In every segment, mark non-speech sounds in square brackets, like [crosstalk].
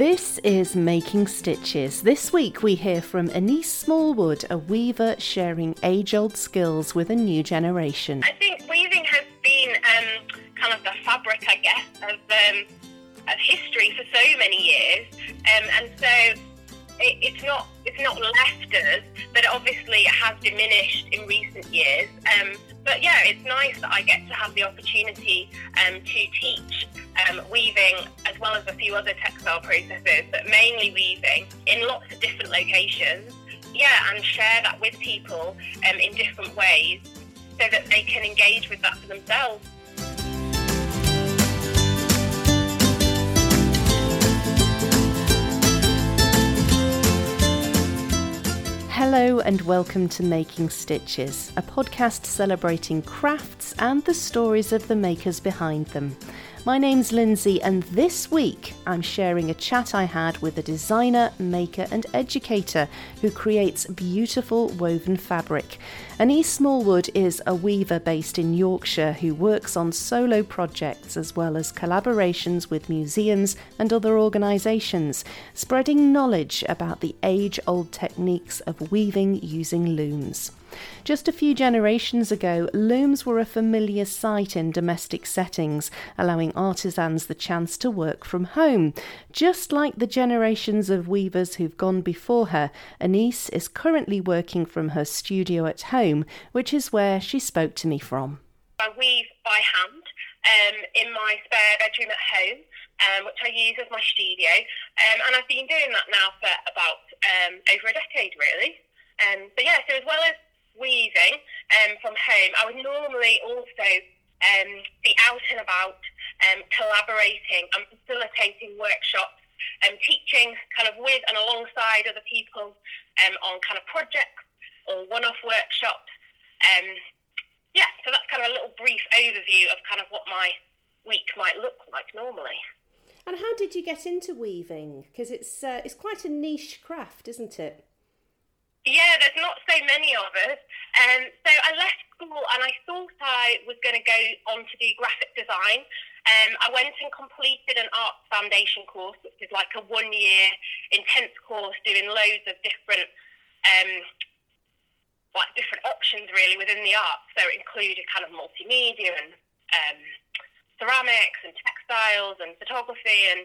This is Making Stitches. This week we hear from Anise Smallwood, a weaver sharing age old skills with a new generation. I think weaving has been um, kind of the fabric, I guess, of, um, of history for so many years. Um, and so it, it's not it's not left us, but obviously it has diminished in recent years. Um, but yeah, it's nice that I get to have the opportunity um, to teach um, weaving as well as a few other textile processes, but mainly weaving in lots of different locations. Yeah, and share that with people um, in different ways so that they can engage with that for themselves. Hello and welcome to Making Stitches, a podcast celebrating crafts and the stories of the makers behind them. My name's Lindsay, and this week I'm sharing a chat I had with a designer, maker, and educator who creates beautiful woven fabric. Anise Smallwood is a weaver based in Yorkshire who works on solo projects as well as collaborations with museums and other organisations, spreading knowledge about the age old techniques of weaving using looms. Just a few generations ago, looms were a familiar sight in domestic settings, allowing artisans the chance to work from home. Just like the generations of weavers who've gone before her, Anise is currently working from her studio at home, which is where she spoke to me from. I weave by hand um, in my spare bedroom at home. Um, which I use as my studio, um, and I've been doing that now for about um, over a decade, really. Um, but yeah, so as well as weaving um, from home, I would normally also um, be out and about, um, collaborating and facilitating workshops, and teaching kind of with and alongside other people um, on kind of projects or one-off workshops. Um, yeah, so that's kind of a little brief overview of kind of what my week might look like normally. And how did you get into weaving? Because it's uh, it's quite a niche craft, isn't it? Yeah, there's not so many of us. Um, so I left school and I thought I was going to go on to do graphic design. Um, I went and completed an arts foundation course, which is like a one year intense course doing loads of different um, like different options really within the arts. So it included kind of multimedia and um, ceramics and textiles and photography and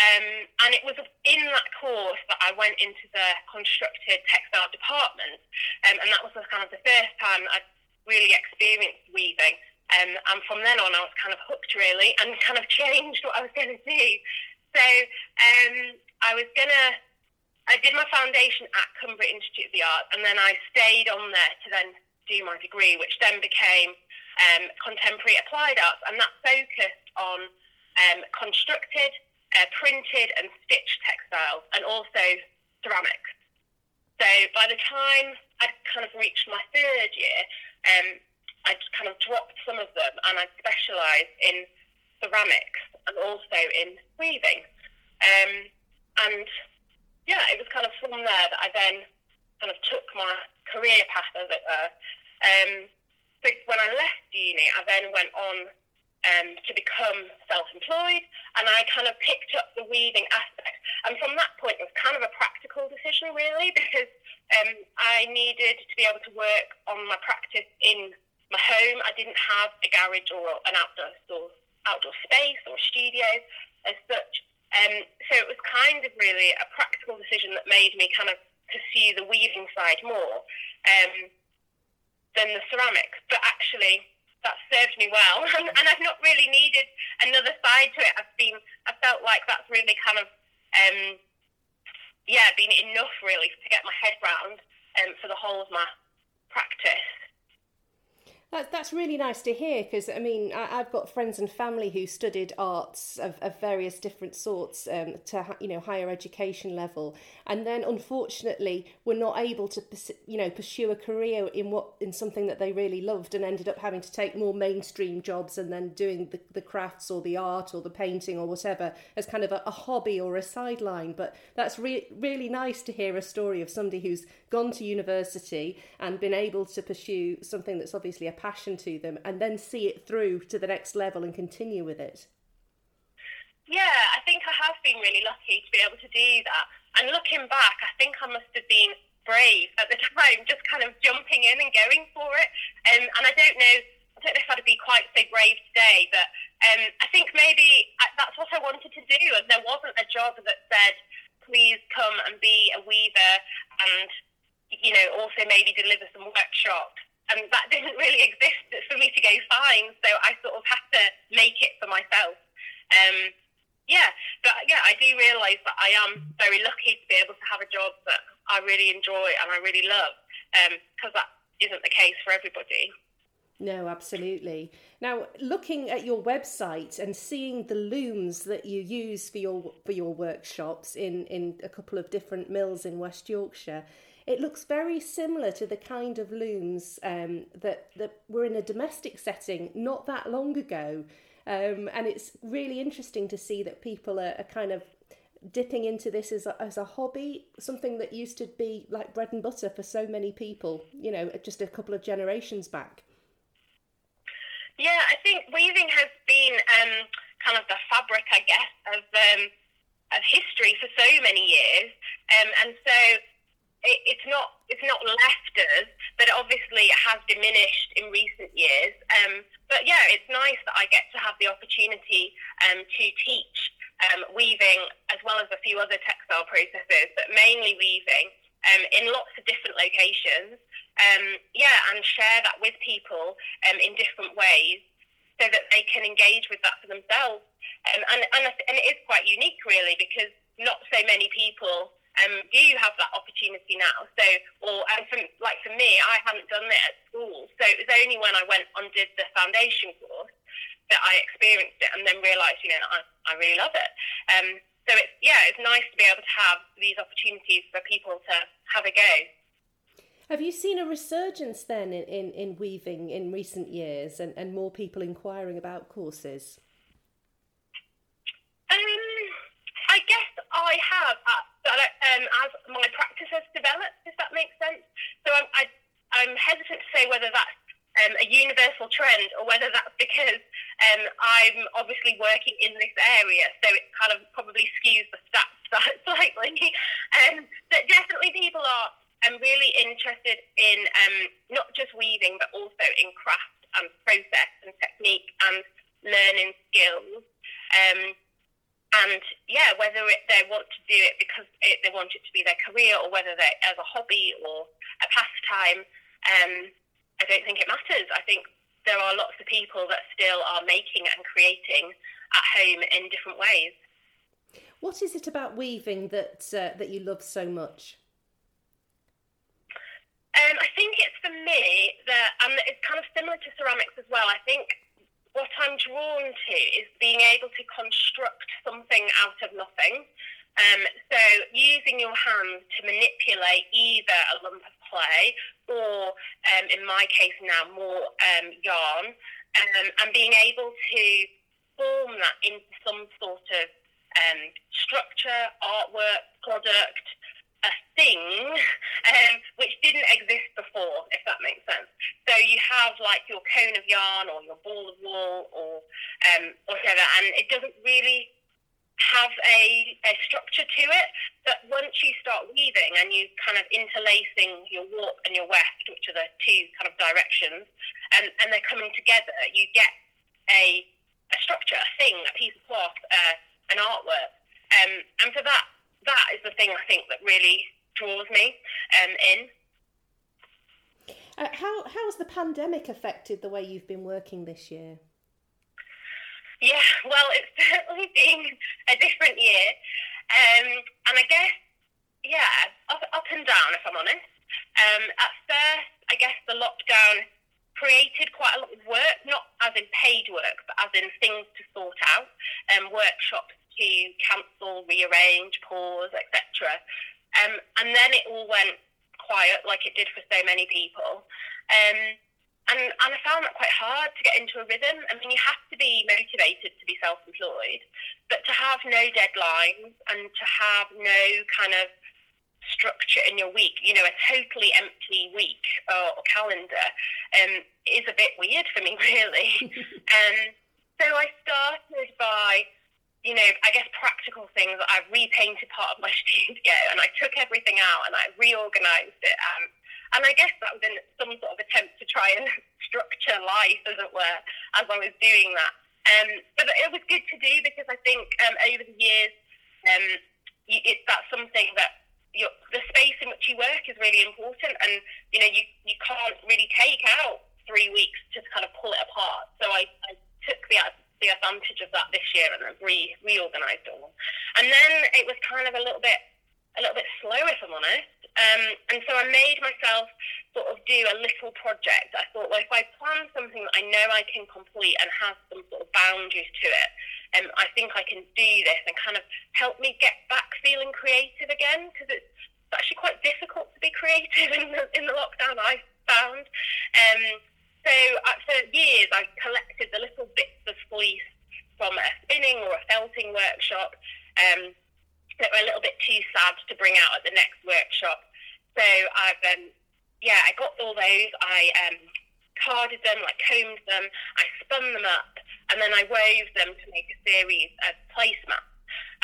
um, and it was in that course that I went into the constructed textile department, um, and that was kind of the first time I really experienced weaving. Um, and from then on, I was kind of hooked really, and kind of [laughs] changed what I was going to do. So um, I was gonna, I did my foundation at Cumbria Institute of the Arts, and then I stayed on there to then do my degree, which then became um, contemporary applied arts, and that focused on um, constructed uh, printed and stitched textiles, and also ceramics. So by the time I'd kind of reached my third year, um, I'd kind of dropped some of them and I'd specialised in ceramics and also in weaving. Um, and yeah, it was kind of from there that I then kind of took my career path, as it were. Um, so when I left uni, I then went on um, to become self-employed, and I kind of picked up the weaving aspect. And from that point, it was kind of a practical decision, really, because um, I needed to be able to work on my practice in my home. I didn't have a garage or an outdoor store, outdoor space or studio as such. Um, so it was kind of really a practical decision that made me kind of pursue the weaving side more um, than the ceramics. But actually, that served me well, [laughs] and, and I've not really needed another side to it. I've been, I felt like that's really kind of, um, yeah, been enough really to get my head round um, for the whole of my practice. That, that's really nice to hear because I mean I, have got friends and family who studied arts of, of various different sorts um, to you know higher education level. And then unfortunately were not able to you know pursue a career in what in something that they really loved and ended up having to take more mainstream jobs and then doing the, the crafts or the art or the painting or whatever as kind of a, a hobby or a sideline. But that's re- really nice to hear a story of somebody who's gone to university and been able to pursue something that's obviously a passion to them and then see it through to the next level and continue with it? Yeah, I think I have been really lucky to be able to do that. And looking back, I think I must have been brave at the [laughs] time, just kind of jumping in and going for it. Um, and I don't know, I don't know if I'd be quite so brave today, but um, I think maybe that's what I wanted to do. And there wasn't a job that said, please come and be a weaver and, you know, also maybe deliver some workshops. And that didn't really exist for me to go find. So I sort of had to make it for myself. Um, yeah, but yeah, I do realise that I am very lucky to be able to have a job that I really enjoy and I really love, because um, that isn't the case for everybody. No, absolutely. Now, looking at your website and seeing the looms that you use for your for your workshops in in a couple of different mills in West Yorkshire, it looks very similar to the kind of looms um, that that were in a domestic setting not that long ago. Um, and it's really interesting to see that people are, are kind of dipping into this as a, as a hobby, something that used to be like bread and butter for so many people, you know, just a couple of generations back. Yeah, I think weaving has been um, kind of the fabric, I guess, of um, of history for so many years, um, and so it, it's not it's not left us, but obviously it has diminished in recent years. Um, but yeah, it's nice that I get to have the opportunity um, to teach um, weaving as well as a few other textile processes, but mainly weaving um, in lots of different locations. Um, yeah, and share that with people um, in different ways so that they can engage with that for themselves. And, and, and it is quite unique, really, because not so many people um, do you have that opportunity now. So, or and for, like for me, I hadn't done it at school, so it was only when I went and did the foundation course that I experienced it, and then realised, you know, I, I really love it. Um, so it's yeah, it's nice to be able to have these opportunities for people to have a go. Have you seen a resurgence then in, in, in weaving in recent years and, and more people inquiring about courses? Um, I guess I have. Uh, um, as my practice has developed, if that makes sense. So I'm, I, am hesitant to say whether that's um, a universal trend or whether that's because um, I'm obviously working in this area, so it kind of probably skews the stats slightly. um, but definitely people are um, really interested in um, not just weaving, but also in craft and process and technique and learning skills. Um, and yeah, whether it, they want to do it because it, they want it to be their career or whether they as a hobby or a pastime, um, I don't think it matters. I think there are lots of people that still are making and creating at home in different ways. What weaving that uh, that you love so much? Um, I think it's for me that, and it's kind of similar to ceramics as well. I think what I'm drawn to is being able to construct something out of nothing. Um, so using your hands to manipulate either a lump of clay or, um, in my case now, more um, yarn, um, and being able to form that into some sort of um, structure, artwork, product, a thing um, which didn't exist before, if that makes sense. So you have like your cone of yarn or your ball of wool or um, whatever, and it doesn't really have a, a structure to it. But once you start weaving and you kind of interlacing your warp and your weft, which are the two kind of directions, and, and they're coming together, you get a, a structure, a thing, a piece of cloth, uh, an artwork. Um, and for that, that is the thing I think that really draws me um, in. Uh, how how has the pandemic affected the way you've been working this year? Yeah, well, it's [laughs] certainly been a different year, um, and I guess yeah, up, up and down if I'm honest. Um, at first, I guess the lockdown created quite a lot of work, not as in paid work, but as in things to sort out, um, workshops to cancel, rearrange, pause, etc. Um, and then it all went quiet, like it did for so many people. Um, and, and I found that quite hard to get into a rhythm. I mean, you have to be motivated to be self employed, but to have no deadlines and to have no kind of structure in your week, you know, a totally empty week or, or calendar, um, is a bit weird for me, [laughs] really. [laughs] um, so I started by you know, I guess practical things. I repainted part of my [laughs] studio and I took everything out and I reorganized it. Um, and I guess that was in some sort of attempt to try and [laughs] structure life, as it were, as I was doing that. Um, but it was good to do because I think um, over the years, um, it, that's something that the space in which you work is really important, and you know you you can't really take out three weeks to kind of pull it apart. So I, I took the the advantage of that this year and re reorganised all. And then it was kind of a little bit a little bit slow, if I'm honest. Um, and so I made myself sort of do a little project. I thought, well, if I plan something that I know I can complete and have some sort of boundaries to it, um, I think I can do this and kind of help me get back feeling creative again because it's actually quite difficult to be creative in the, in the lockdown. I found. Um, so uh, for years, I collected the little bits of fleece from a spinning or a felting workshop um, that were a little bit too sad to bring out at the next workshop. So I've, um, yeah, I got all those. I um, carded them, like combed them. I spun them up, and then I wove them to make a series of placemats.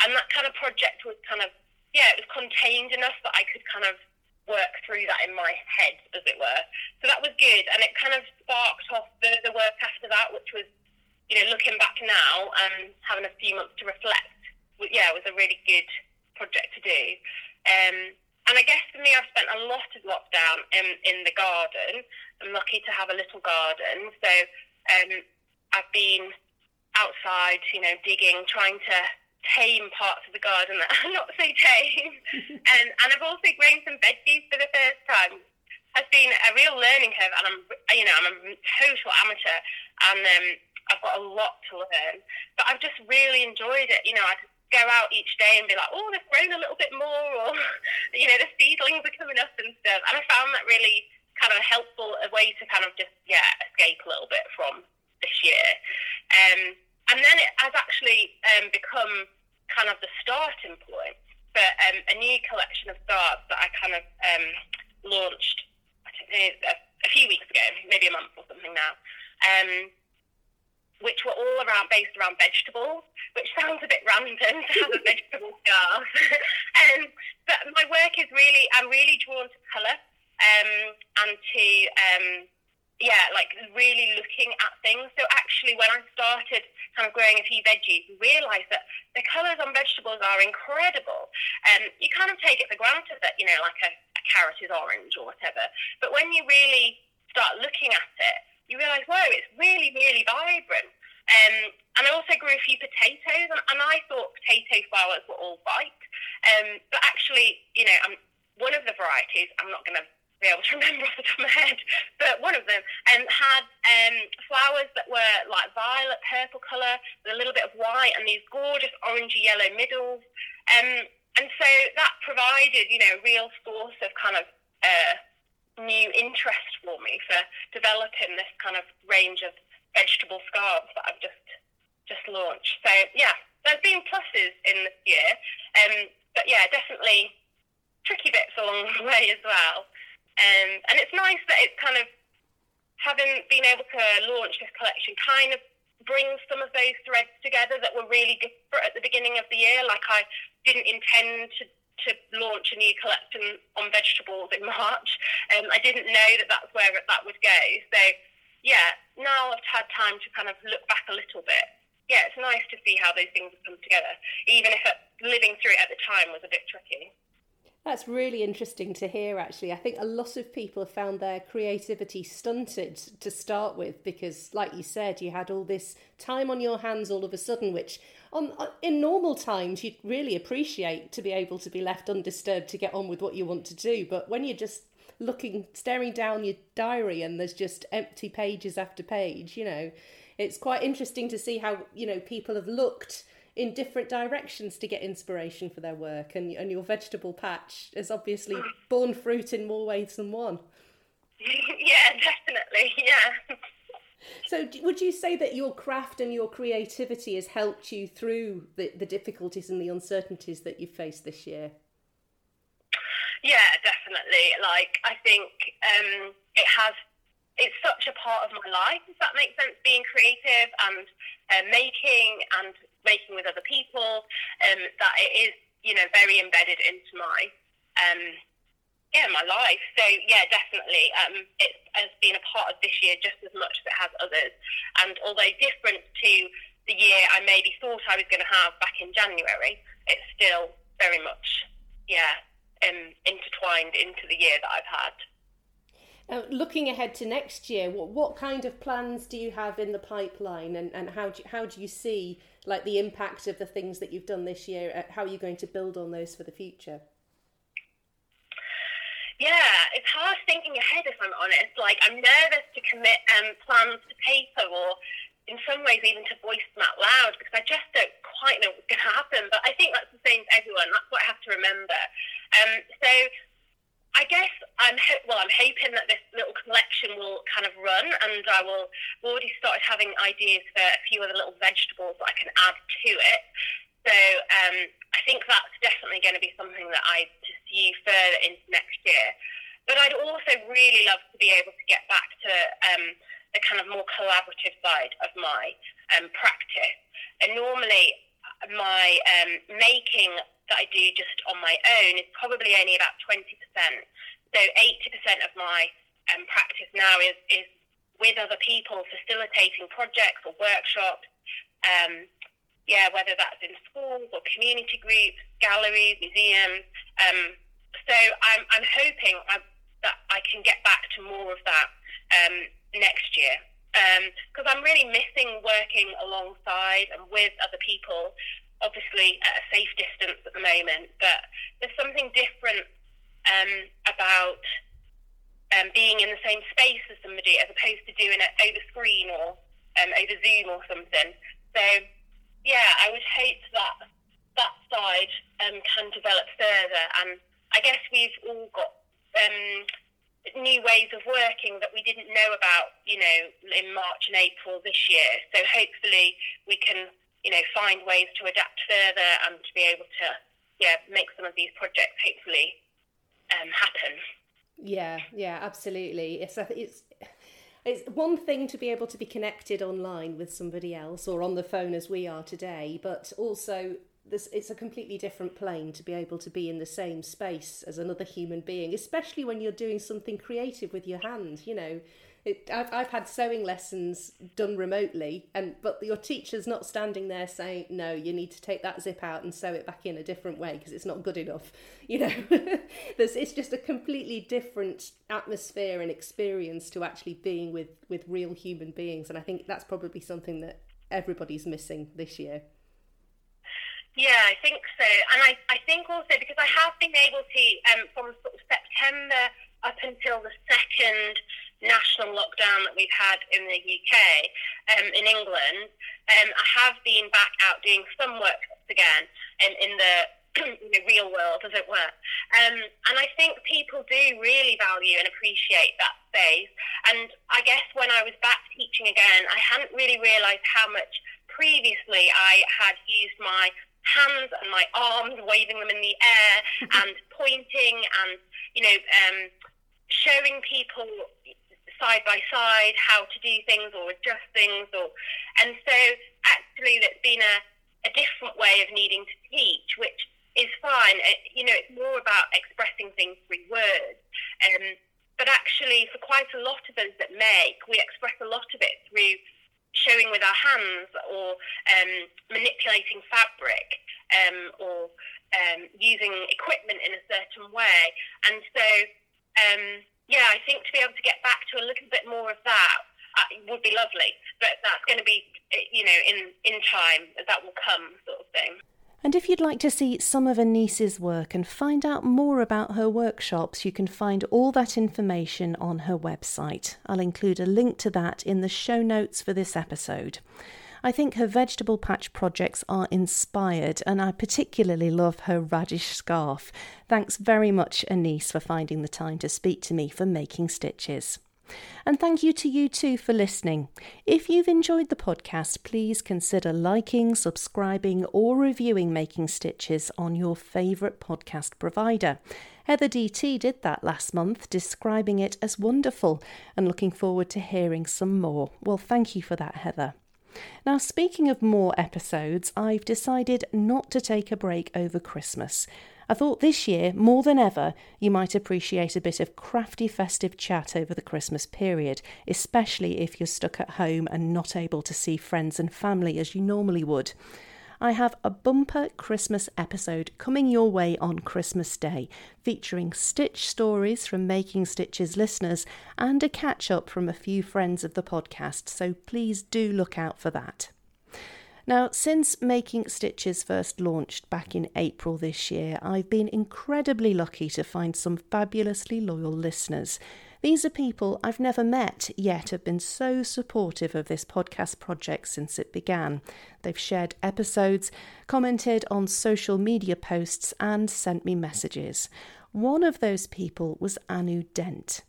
And that kind of project was kind of, yeah, it was contained enough that I could kind of work through that in my head, as it were. So that was good, and it kind of sparked off the, the work after that, which was, you know, looking back now and having a few months to reflect. Yeah, it was a really good project to do. Um, and I guess for me, I've spent a lot of lockdown in, in the garden. I'm lucky to have a little garden, so um, I've been outside, you know, digging, trying to tame parts of the garden that [laughs] are not so tame. [laughs] and, and I've also grown some veggies for the first time. Has been a real learning curve, and I'm, you know, I'm a total amateur, and um, I've got a lot to learn. But I've just really enjoyed it. You know, I'd go out each day and be like, oh, they've grown a little bit more, or [laughs] you know, the seedlings are coming up and stuff. And I found that really kind of helpful, a way to kind of just yeah escape a little bit from this year. Um, and then it has actually um, become kind of the starting point for um, a new collection of scarves that I kind of um, launched I think a, a, few weeks ago, maybe a month or something now, um, which were all around based around vegetables, which [laughs] sounds a bit random to have a vegetable scarf. [laughs] um, but my work is really, I'm really drawn to colour um, and to yeah, like really looking at things. So actually, when I started kind of growing a few veggies, realised that the colours on vegetables are incredible. Um, you kind of take it for granted that you know, like a, a carrot is orange or whatever. But when you really start looking at it, you realise, whoa, it's really, really vibrant. Um, and I also grew a few potatoes, and, and I thought potato flowers were all white. Um, but actually, you know, I'm, one of the varieties, I'm not going to be able to [laughs] remember off the top of my head, but one of them um, had um, flowers that were like violet, purple colour, with a little bit of white, and these gorgeous orangey yellow middles. Um, and so that provided, you know, a real source of kind of uh, new interest for me for developing this kind of range of vegetable scarves that I've just just launched. So yeah, there's been pluses in this year, um, but yeah, definitely tricky bits along the [laughs] way as well. Um, and it's nice that it's kind of having been able to launch this collection kind of brings some of those threads together that were really different at the beginning of the year. Like I didn't intend to, to launch a new collection on vegetables in [laughs] March. Um, I didn't know that that's where that would go. So yeah, now I've had time to kind of look back a little bit. Yeah, it's nice to see how those things have come together, even if living through it at the time was a bit tricky. That's really interesting to hear, actually. I think a lot of people have found their creativity stunted to start with because, like you said, you had all this time on your hands all of a sudden, which on in normal times you'd really appreciate to be able to be left undisturbed to get on with what you want to do. But when you're just looking, staring down your diary and there's just empty pages after page, you know, it's quite interesting to see how, you know, people have looked in different directions to get inspiration for their work and, and your vegetable patch has obviously borne fruit in more ways than one. [laughs] Yeah definitely yeah. So would you say that your craft and your creativity has helped you through the, the difficulties and the uncertainties that you've faced this year? Yeah definitely. Like i think um, it has it's such a part of my life, if that makes sense, being creative and uh, making and making with other people, um, that it is, you know, very embedded into my, um, yeah, my life. So, yeah, definitely, um, it has been a part of this year just as much as it has others. And although different to the year I maybe thought I was going to have back in January, it's still very much, yeah, um, intertwined into the year that I've had. Uh, looking ahead to next year, what, what kind of plans do you have in the pipeline, and, and how do you, how do you see like the impact of the things that you've done this year? Uh, how are you going to build on those for the future? Yeah, it's hard thinking ahead if I'm honest. Like I'm nervous to commit um, plans to paper or in some ways even to voice them out loud because I just don't quite know what's going to happen. But I think that's the same for everyone. That's what I have to remember. Um, so I guess I'm ho- well. I'm hoping that this little collection will kind of run, and I will. I've already started having ideas for a few other little vegetables that I can add to it. So um, I think that's definitely going to be something that I pursue further into next year. But I'd also really love to be able to get back to um, the kind of more collaborative side of my um, practice. And normally, my um, making that I do just on my own is probably only about 20%. So 80% of my um, practice now is, is with other people facilitating projects or workshops. Um, yeah, whether that's in schools or community groups, galleries, museums. Um, so I'm, I'm hoping I, that I can get back to more of that um, next year because um, I'm really missing working alongside and with other people obviously at a safe distance at the moment, but there's something different um, about um, being in the same space as somebody as opposed to doing it over screen or um, over Zoom or something. So, yeah, I would hope that that side um, can develop further. And I guess we've all got um, new ways of working that we didn't know about, you know, in March and April this year. So hopefully we can you know, find ways to adapt further and to be able to, yeah, make some of these projects hopefully um, happen. Yeah, yeah, absolutely. It's it's it's one thing to be able to be connected online with somebody else or on the phone as we are today, but also this it's a completely different plane to be able to be in the same space as another human being, especially when you're doing something creative with your hand. You know, it, I've, I've had sewing lessons done remotely, and but your teacher's not standing there saying, "No, you need to take that zip out and sew it back in a different way because it's not good enough." [laughs] You know, [laughs] there's it's just a completely different atmosphere and experience to actually being with with real human beings, and I think that's probably something that everybody's missing this year. Yeah, I think so, and I, I think also because I have been able to um, from sort of September up until the second national lockdown that we've had in the UK, um, in England, um, I have been back out doing some workshops again in, in the [clears throat] in the real world, as it were. Um, and I think people do really value and appreciate that space. And I guess when I was back teaching again, I hadn't really realised how much previously I had used my hands and my arms, waving them in the air [laughs] and pointing and, you know, um, showing people side by side how to do things or adjust things or and so actually that's been a, a different way of needing to teach which is fine. It, you know it's more about expressing things through words. Um, but actually for quite a lot of us that make we express a lot of it through showing with our hands or um, manipulating fabric um, or um, using equipment in a certain way. And so um, yeah, I think to be able to get back to a little bit more of that uh, would be lovely. But that's going to be, you know, in in time that will come, sort of thing. And if you'd like to see some of Anice's work and find out more about her workshops, you can find all that information on her website. I'll include a link to that in the show notes for this episode. I think her vegetable patch projects are inspired, and I particularly love her radish scarf. Thanks very much, Anice, for finding the time to speak to me for Making Stitches. And thank you to you too for listening. If you've enjoyed the podcast, please consider liking, subscribing, or reviewing Making Stitches on your favourite podcast provider. Heather DT did that last month, describing it as wonderful and looking forward to hearing some more. Well, thank you for that, Heather. Now, speaking of more episodes, I've decided not to take a break over Christmas. I thought this year, more than ever, you might appreciate a bit of crafty festive chat over the Christmas period, especially if you're stuck at home and not able to see friends and family as you normally would. I have a bumper Christmas episode coming your way on Christmas Day, featuring stitch stories from Making Stitches listeners and a catch up from a few friends of the podcast, so please do look out for that. Now, since Making Stitches first launched back in April this year, I've been incredibly lucky to find some fabulously loyal listeners. These are people I've never met, yet have been so supportive of this podcast project since it began. They've shared episodes, commented on social media posts, and sent me messages. One of those people was Anu Dent.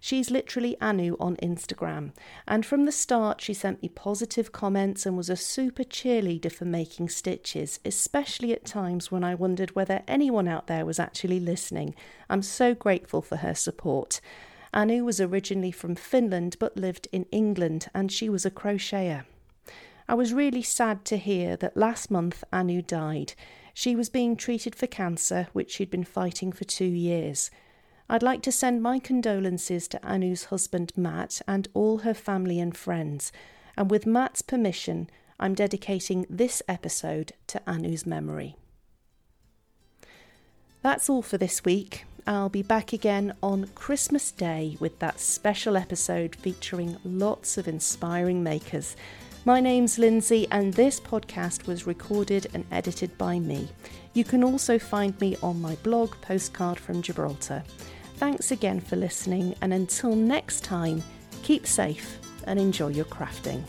She's literally Anu on Instagram, and from the start she sent me positive comments and was a super cheerleader for making stitches, especially at times when I wondered whether anyone out there was actually listening. I'm so grateful for her support. Anu was originally from Finland but lived in England, and she was a crocheter. I was really sad to hear that last month Anu died. She was being treated for cancer, which she'd been fighting for two years. I'd like to send my condolences to Anu's husband Matt and all her family and friends, and with Matt's permission, I'm dedicating this episode to Anu's memory. That's all for this week. I'll be back again on Christmas Day with that special episode featuring lots of inspiring makers. My name's Lindsay, and this podcast was recorded and edited by me. You can also find me on my blog, Postcard from Gibraltar. Thanks again for listening, and until next time, keep safe and enjoy your crafting.